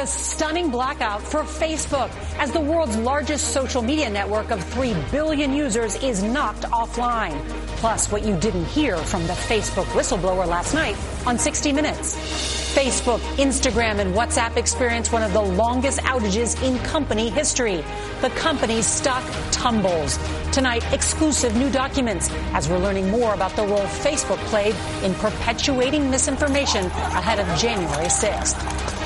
The stunning blackout for Facebook as the world's largest social media network of 3 billion users is knocked offline. Plus, what you didn't hear from the Facebook whistleblower last night on 60 Minutes. Facebook, Instagram, and WhatsApp experience one of the longest outages in company history. The company's stock tumbles. Tonight, exclusive new documents as we're learning more about the role Facebook played in perpetuating misinformation ahead of January 6th.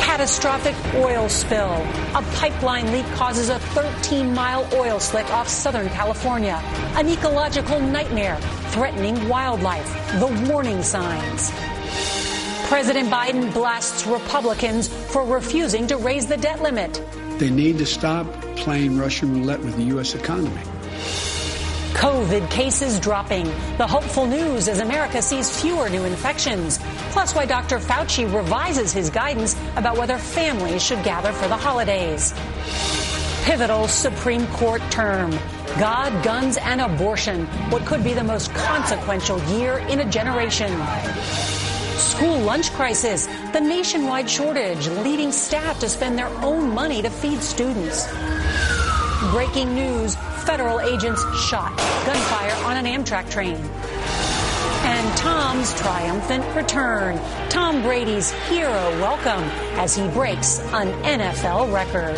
Catastrophic oil spill. A pipeline leak causes a 13 mile oil slick off Southern California. An ecological nightmare threatening wildlife. The warning signs. President Biden blasts Republicans for refusing to raise the debt limit. They need to stop playing Russian roulette with the U.S. economy. COVID cases dropping. The hopeful news as America sees fewer new infections. Plus, why Dr. Fauci revises his guidance about whether families should gather for the holidays. Pivotal Supreme Court term. God, guns, and abortion. What could be the most consequential year in a generation. School lunch crisis, the nationwide shortage, leading staff to spend their own money to feed students. Breaking news, federal agents shot, gunfire on an Amtrak train. And Tom's triumphant return. Tom Brady's hero welcome as he breaks an NFL record.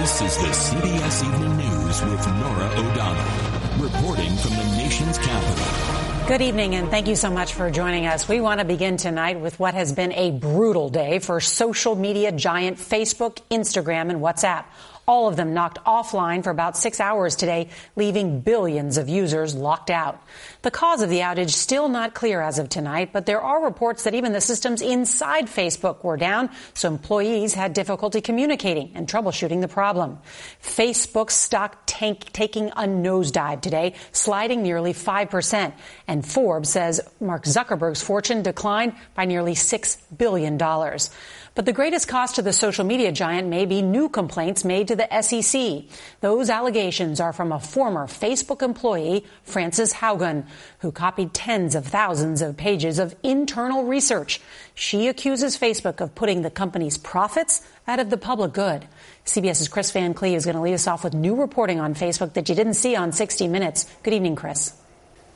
This is the CBS Evening News with Norah O'Donnell, reporting from the nation's capital. Good evening, and thank you so much for joining us. We want to begin tonight with what has been a brutal day for social media giant Facebook, Instagram, and WhatsApp. All of them knocked offline for about six hours today, leaving billions of users locked out. The cause of the outage still not clear as of tonight, but there are reports that even the systems inside Facebook were down, so employees had difficulty communicating and troubleshooting the problem. Facebook stock tank taking a nosedive today, sliding nearly 5%. And Forbes says Mark Zuckerberg's fortune declined by nearly $6 billion. But the greatest cost to the social media giant may be new complaints made to the SEC. Those allegations are from a former Facebook employee, Frances Haugen, who copied tens of thousands of pages of internal research. She accuses Facebook of putting the company's profits out of the public good. CBS's Chris Van Cleave is going to lead us off with new reporting on Facebook that you didn't see on 60 Minutes. Good evening, Chris.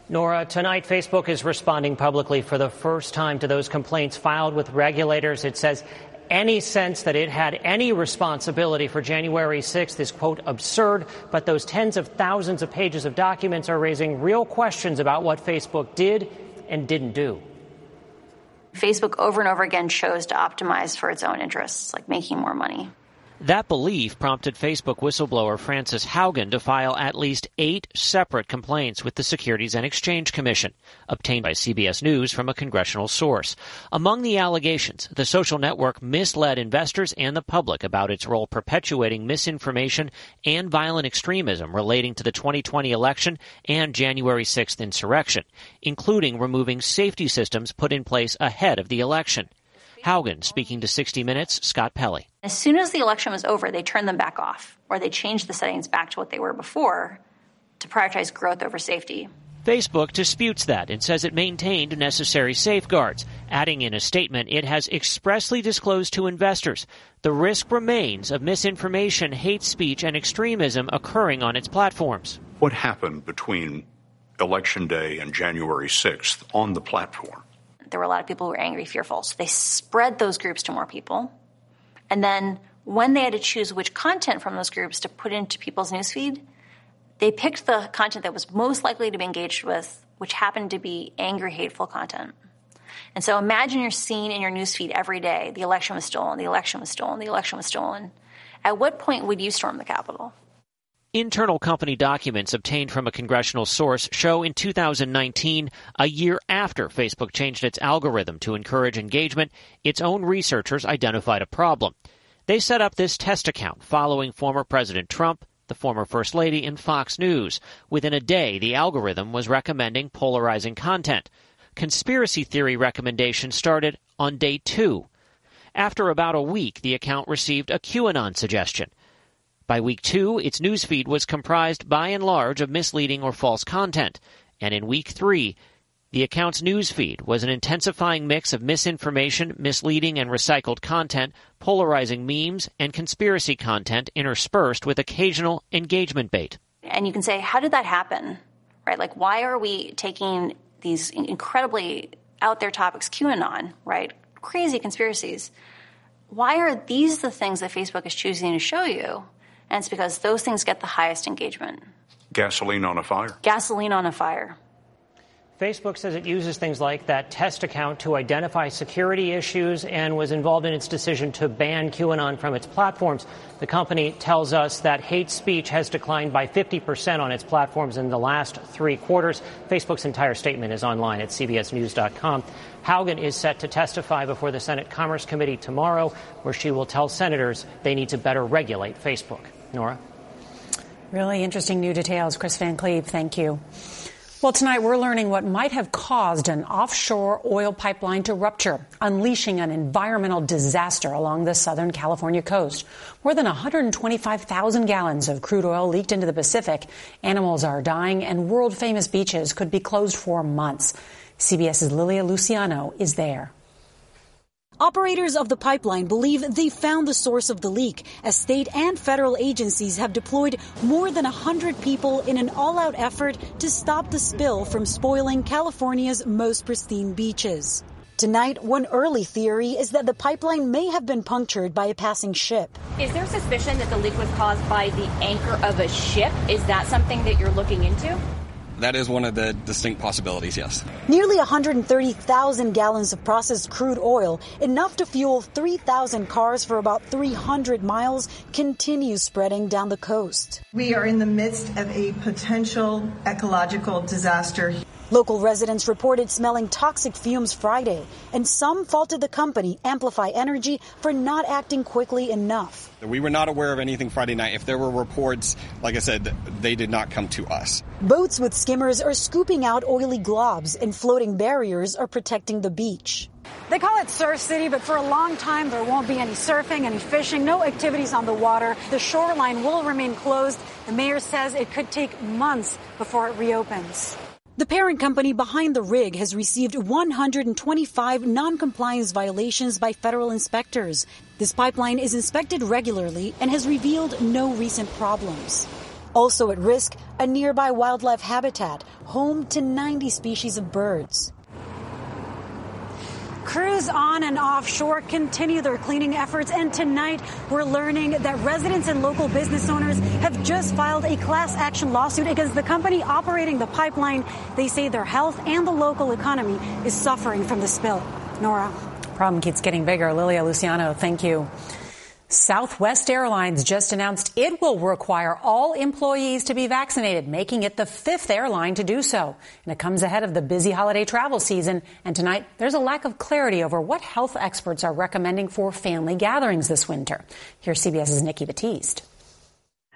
Norah, tonight Facebook is responding publicly for the first time to those complaints filed with regulators. It says any sense that it had any responsibility for January 6th is, quote, absurd, but those tens of thousands of pages of documents are raising real questions about what Facebook did and didn't do. Facebook over and over again chose to optimize for its own interests, like making more money. That belief prompted Facebook whistleblower Frances Haugen to file at least eight separate complaints with the Securities and Exchange Commission, obtained by CBS News from a congressional source. Among the allegations, the social network misled investors and the public about its role perpetuating misinformation and violent extremism relating to the 2020 election and January 6th insurrection, including removing safety systems put in place ahead of the election. Haugen speaking to 60 Minutes, Scott Pelley. As soon as the election was over, they turned them back off, or they changed the settings back to what they were before to prioritize growth over safety. Facebook disputes that and says it maintained necessary safeguards, adding in a statement it has expressly disclosed to investors the risk remains of misinformation, hate speech, and extremism occurring on its platforms. What happened between Election Day and January 6th on the platform? there were a lot of people who were angry, fearful. So they spread those groups to more people. And then when they had to choose which content from those groups to put into people's newsfeed, they picked the content that was most likely to be engaged with, which happened to be angry, hateful content. And so imagine you're seeing in your newsfeed every day, the election was stolen, the election was stolen, the election was stolen. At what point would you storm the Capitol? Internal company documents obtained from a congressional source show in 2019, a year after Facebook changed its algorithm to encourage engagement, its own researchers identified a problem. They set up this test account following former President Trump, the former First Lady, and Fox News. Within a day, the algorithm was recommending polarizing content. Conspiracy theory recommendations started on day two. After about a week, the account received a QAnon suggestion. By week two, its newsfeed was comprised by and large of misleading or false content. And in week three, the account's newsfeed was an intensifying mix of misinformation, misleading and recycled content, polarizing memes, and conspiracy content interspersed with occasional engagement bait. And you can say, how did that happen? Right? Like, why are we taking these incredibly out there topics, QAnon, right? Crazy conspiracies. Why are these the things that Facebook is choosing to show you? And it's because those things get the highest engagement. Gasoline on a fire. Gasoline on a fire. Facebook says it uses things like that test account to identify security issues and was involved in its decision to ban QAnon from its platforms. The company tells us that hate speech has declined by 50% on its platforms in the last three quarters. Facebook's entire statement is online at cbsnews.com. Haugen is set to testify before the Senate Commerce Committee tomorrow, where she will tell senators they need to better regulate Facebook. Norah? Really interesting new details. Chris Van Cleave, thank you. Well, tonight we're learning what might have caused an offshore oil pipeline to rupture, unleashing an environmental disaster along the Southern California coast. More than 125,000 gallons of crude oil leaked into the Pacific. Animals are dying, and world famous beaches could be closed for months. CBS's Lilia Luciano is there. Operators of the pipeline believe they found the source of the leak as state and federal agencies have deployed more than 100 people in an all out effort to stop the spill from spoiling California's most pristine beaches. Tonight, one early theory is that the pipeline may have been punctured by a passing ship. Is there suspicion that the leak was caused by the anchor of a ship? Is that something that you're looking into? That is one of the distinct possibilities, yes. Nearly 130,000 gallons of processed crude oil, enough to fuel 3,000 cars for about 300 miles, continues spreading down the coast. We are in the midst of a potential ecological disaster. Local residents reported smelling toxic fumes Friday, and some faulted the company, Amplify Energy, for not acting quickly enough. We were not aware of anything Friday night. If there were reports, like I said, they did not come to us. Boats with skimmers are scooping out oily globs, and floating barriers are protecting the beach. They call it Surf City, but for a long time there won't be any surfing, any fishing, no activities on the water. The shoreline will remain closed. The mayor says it could take months before it reopens. The parent company behind the rig has received 125 noncompliance violations by federal inspectors. This pipeline is inspected regularly and has revealed no recent problems. Also at risk, a nearby wildlife habitat, home to 90 species of birds. Crews on and offshore continue their cleaning efforts, and tonight we're learning that residents and local business owners have just filed a class action lawsuit against the company operating the pipeline. They say their health and the local economy is suffering from the spill. Norah. Problem keeps getting bigger. Lilia Luciano, thank you. Southwest Airlines just announced it will require all employees to be vaccinated, making it the fifth airline to do so. And it comes ahead of the busy holiday travel season. And tonight, there's a lack of clarity over what health experts are recommending for family gatherings this winter. Here's CBS's Nikki Battiste.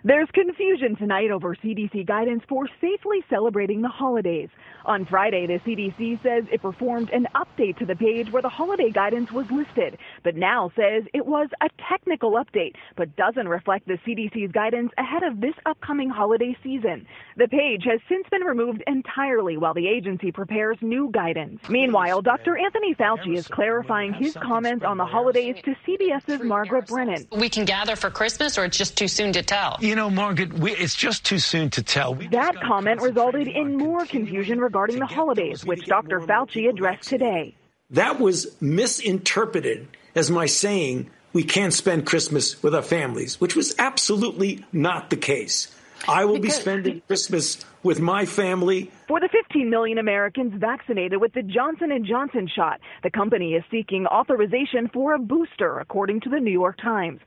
There's confusion tonight over CDC guidance for safely celebrating the holidays. On Friday, the CDC says it performed an update to the page where the holiday guidance was listed, but now says it was a technical update, but doesn't reflect the CDC's guidance ahead of this upcoming holiday season. The page has since been removed entirely while the agency prepares new guidance. Meanwhile, Dr. Anthony Fauci is clarifying his comments on the holidays to CBS's Margaret Brennan. We can gather for Christmas, or it's just too soon to tell? You know, Margaret, we, it's just too soon to tell. We that comment resulted in more confusion regarding regarding the holidays, which Dr. Fauci addressed today. That was misinterpreted as my saying we can't spend Christmas with our families, which was absolutely not the case. I will be spending Christmas with my family. For the 15 million Americans vaccinated with the Johnson & Johnson shot, the company is seeking authorization for a booster, according to the New York Times.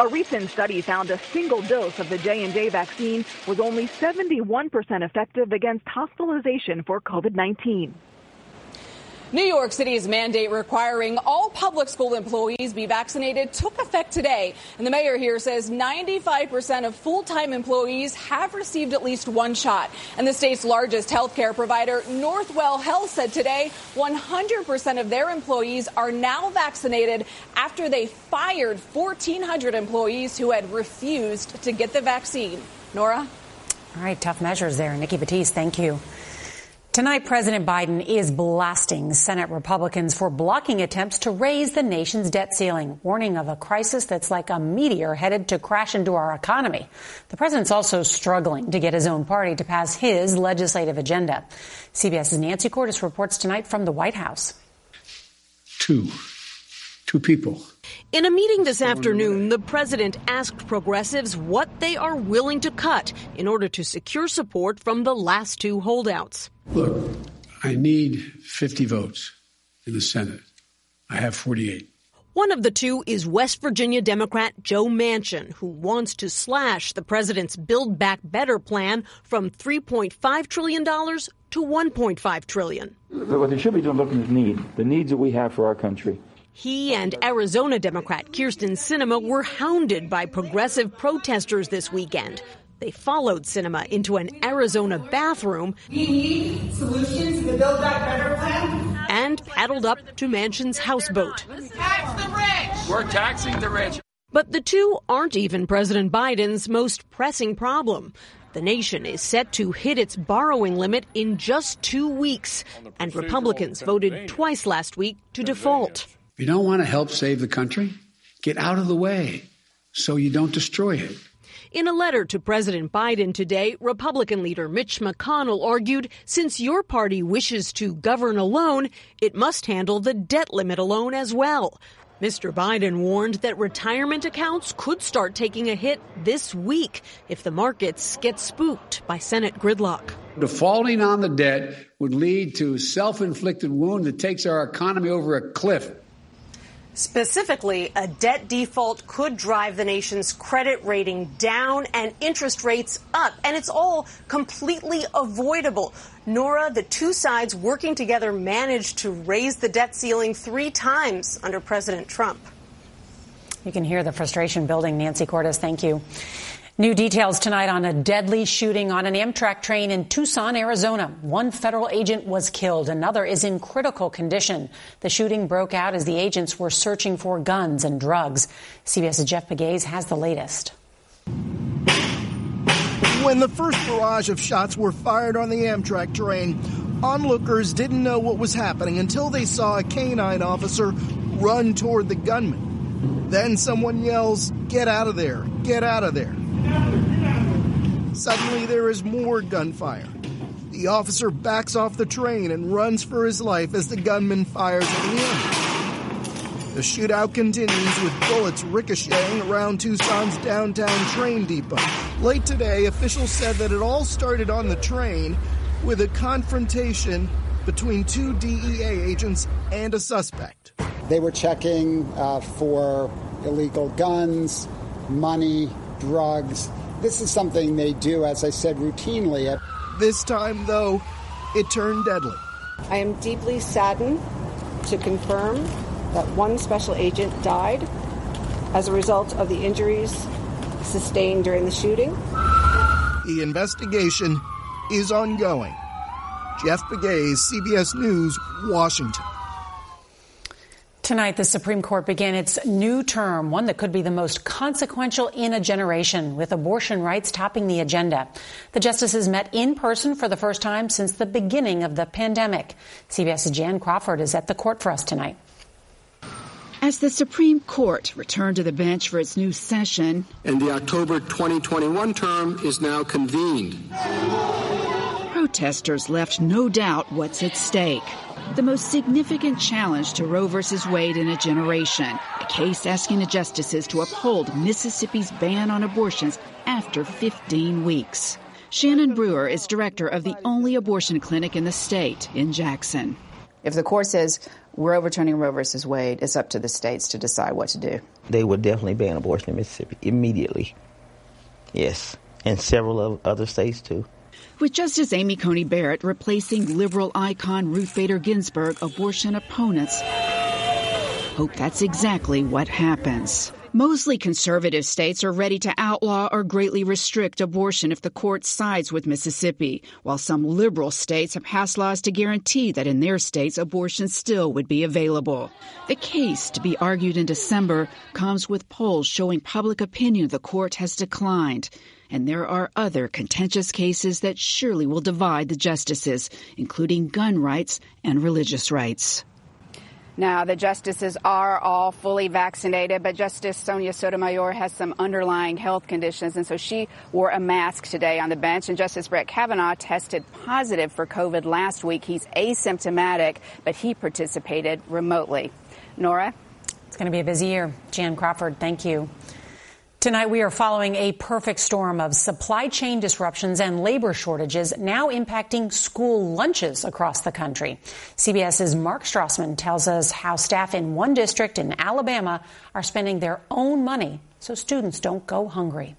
A recent study found a single dose of the J&J vaccine was only 71% effective against hospitalization for COVID-19. New York City's mandate requiring all public school employees be vaccinated took effect today. And the mayor here says 95% of full time employees have received at least one shot. And the state's largest healthcare provider, Northwell Health, said today 100% of their employees are now vaccinated after they fired 1,400 employees who had refused to get the vaccine. Norah? All right, tough measures there. Nikki Battiste, thank you. Tonight, President Biden is blasting Senate Republicans for blocking attempts to raise the nation's debt ceiling, warning of a crisis that's like a meteor headed to crash into our economy. The president's also struggling to get his own party to pass his legislative agenda. CBS's Nancy Cordes reports tonight from the White House. Two. Two people. In a meeting this afternoon, the president asked progressives what they are willing to cut in order to secure support from the last two holdouts. Look, I need 50 votes in the Senate. I have 48. One of the two is West Virginia Democrat Joe Manchin, who wants to slash the president's Build Back Better plan from $3.5 trillion to $1.5 trillion. What they should be doing looking at need, the needs that we have for our country. He and Arizona Democrat Kyrsten Sinema were hounded by progressive protesters this weekend. They followed Sinema into an Arizona bathroom. We need solutions to the Build Back Better plan. And paddled up to Manchin's houseboat. Tax the rich. We're taxing the rich. But the two aren't even President Biden's most pressing problem. The nation is set to hit its borrowing limit in just two weeks, and Republicans voted twice last week to default. If you don't want to help save the country, get out of the way so you don't destroy it. In a letter to President Biden today, Republican leader Mitch McConnell argued since your party wishes to govern alone, it must handle the debt limit alone as well. Mr. Biden warned that retirement accounts could start taking a hit this week if the markets get spooked by Senate gridlock. Defaulting on the debt would lead to a self inflicted wound that takes our economy over a cliff. Specifically, a debt default could drive the nation's credit rating down and interest rates up. And it's all completely avoidable. Norah, the two sides working together managed to raise the debt ceiling three times under President Trump. You can hear the frustration building. Nancy Cordes, thank you. New details tonight on a deadly shooting on an Amtrak train in Tucson, Arizona. One federal agent was killed. Another is in critical condition. The shooting broke out as the agents were searching for guns and drugs. CBS's Jeff Pegues has the latest. When the first barrage of shots were fired on the Amtrak train, onlookers didn't know what was happening until they saw a canine officer run toward the gunman. Then someone yells, Get out of there! Get out of there! Suddenly, there is more gunfire. The officer backs off the train and runs for his life as the gunman fires at him. The shootout continues with bullets ricocheting around Tucson's downtown train depot. Late today, officials said that it all started on the train with a confrontation between two DEA agents and a suspect. They were checking uh, for illegal guns, money, drugs. This is something they do, as I said, routinely. This time, though, it turned deadly. I am deeply saddened to confirm that one special agent died as a result of the injuries sustained during the shooting. The investigation is ongoing. Jeff Pegues, CBS News, Washington. Tonight, the Supreme Court began its new term, one that could be the most consequential in a generation, with abortion rights topping the agenda. The justices met in person for the first time since the beginning of the pandemic. CBS's Jan Crawford is at the court for us tonight. As the Supreme Court returned to the bench for its new session, and the October 2021 term is now convened. Protesters left no doubt what's at stake the most significant challenge to Roe v. Wade in a generation, a case asking the justices to uphold Mississippi's ban on abortions after 15 weeks. Shannon Brewer is director of the only abortion clinic in the state in Jackson. If the court says we're overturning Roe versus Wade, it's up to the states to decide what to do. They would definitely ban abortion in Mississippi immediately. Yes, and several other states too. With Justice Amy Coney Barrett replacing liberal icon Ruth Bader Ginsburg, abortion opponents hope that's exactly what happens. Mostly conservative states are ready to outlaw or greatly restrict abortion if the court sides with Mississippi, while some liberal states have passed laws to guarantee that in their states abortion still would be available. The case, to be argued in December, comes with polls showing public opinion the court has declined. And there are other contentious cases that surely will divide the justices, including gun rights and religious rights. Now, the justices are all fully vaccinated, but Justice Sonia Sotomayor has some underlying health conditions, and so she wore a mask today on the bench. And Justice Brett Kavanaugh tested positive for COVID last week. He's asymptomatic, but he participated remotely. Norah? It's going to be a busy year. Jan Crawford, thank you. Tonight, we are following a perfect storm of supply chain disruptions and labor shortages now impacting school lunches across the country. CBS's Mark Strassmann tells us how staff in one district in Alabama are spending their own money so students don't go hungry.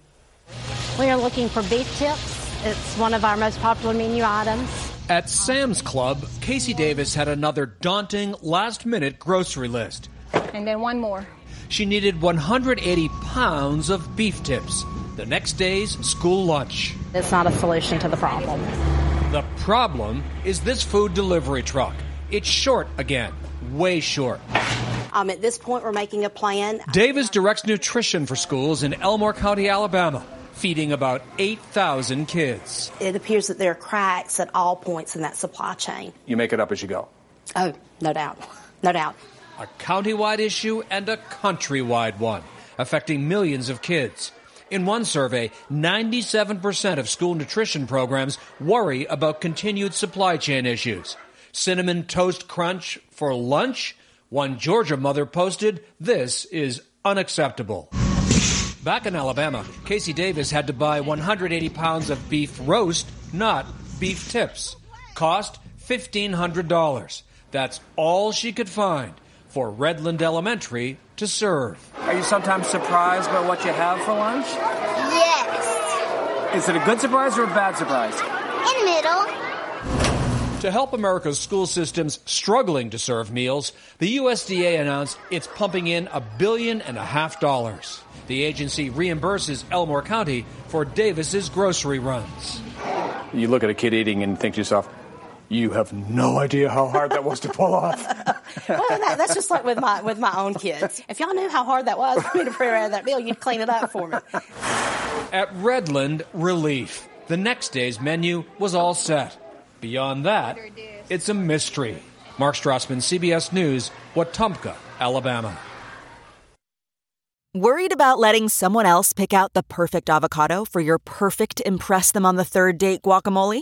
We are looking for beef tips. It's one of our most popular menu items. At Sam's Club, Casey Davis had another daunting last minute grocery list. And then one more she needed 180 pounds of beef tips. The next day's school lunch. It's not a solution to the problem. The problem is this food delivery truck. It's short again, way short. Um, at this point, we're making a plan. Davis directs nutrition for schools in Elmore County, Alabama, feeding about 8,000 kids. It appears that there are cracks at all points in that supply chain. You make it up as you go. Oh, no doubt. No doubt a countywide issue and a countrywide one, affecting millions of kids. In one survey, 97% of school nutrition programs worry about continued supply chain issues. Cinnamon Toast Crunch for lunch? One Georgia mother posted, This is unacceptable. Back in Alabama, Casey Davis had to buy 180 pounds of beef roast, not beef tips. Cost $1,500. That's all she could find for Redland Elementary to serve. Are you sometimes surprised by what you have for lunch? Yes. Is it a good surprise or a bad surprise? In middle. To help America's school systems struggling to serve meals, the USDA announced it's pumping in a billion and a half dollars. The agency reimburses Elmore County for Davis's grocery runs. You look at a kid eating and think to yourself, you have no idea how hard that was to pull off. well, that, that's just like with my with my own kids. If y'all knew how hard that was for me to prepare that meal, you'd clean it up for me. At Redland, relief. The next day's menu was all set. Beyond that, it's a mystery. Mark Strassmann, CBS News, Wetumpka, Alabama. Worried about letting someone else pick out the perfect avocado for your perfect impress them on the third date guacamole?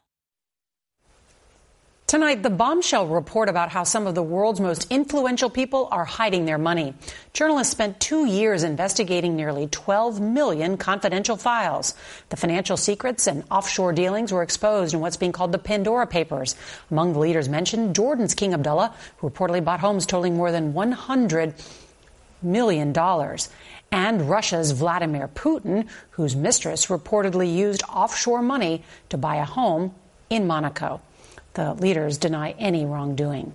Tonight, the bombshell report about how some of the world's most influential people are hiding their money. Journalists spent two years investigating nearly 12 million confidential files. The financial secrets and offshore dealings were exposed in what's being called the Pandora Papers. Among the leaders mentioned, Jordan's King Abdullah, who reportedly bought homes totaling more than 100 million dollars and Russia's Vladimir Putin, whose mistress reportedly used offshore money to buy a home in Monaco. The leaders deny any wrongdoing.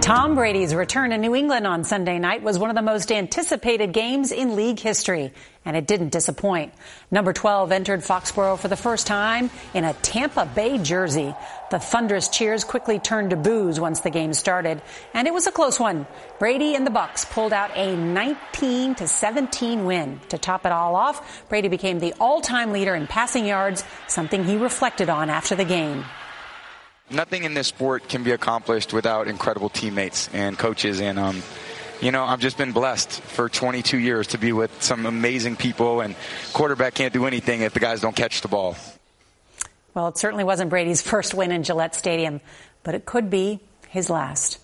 Tom Brady's return to New England on Sunday night was one of the most anticipated games in league history, and it didn't disappoint. Number 12 entered Foxborough for the first time in a Tampa Bay jersey. The thunderous cheers quickly turned to boos once the game started, and it was a close one. Brady and the Bucs pulled out a 19 to 17 win. To top it all off, Brady became the all-time leader in passing yards, something he reflected on after the game nothing in this sport can be accomplished without incredible teammates and coaches. And, um, you know, I've just been blessed for 22 years to be with some amazing people, and quarterback can't do anything if the guys don't catch the ball. Well, it certainly wasn't Brady's first win in Gillette Stadium, but it could be his last.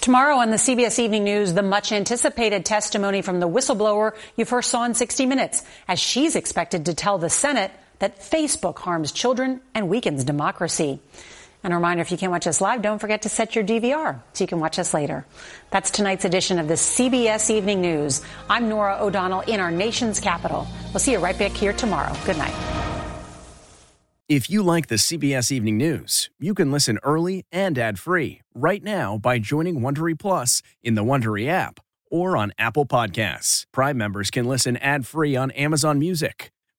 Tomorrow on the CBS Evening News, the much anticipated testimony from the whistleblower you first saw in 60 Minutes, as she's expected to tell the Senate that Facebook harms children and weakens democracy. And a reminder, if you can't watch us live, don't forget to set your DVR so you can watch us later. That's tonight's edition of the CBS Evening News. I'm Norah O'Donnell in our nation's capital. We'll see you right back here tomorrow. Good night. If you like the CBS Evening News, you can listen early and ad-free right now by joining Wondery Plus in the Wondery app or on Apple Podcasts. Prime members can listen ad-free on Amazon Music.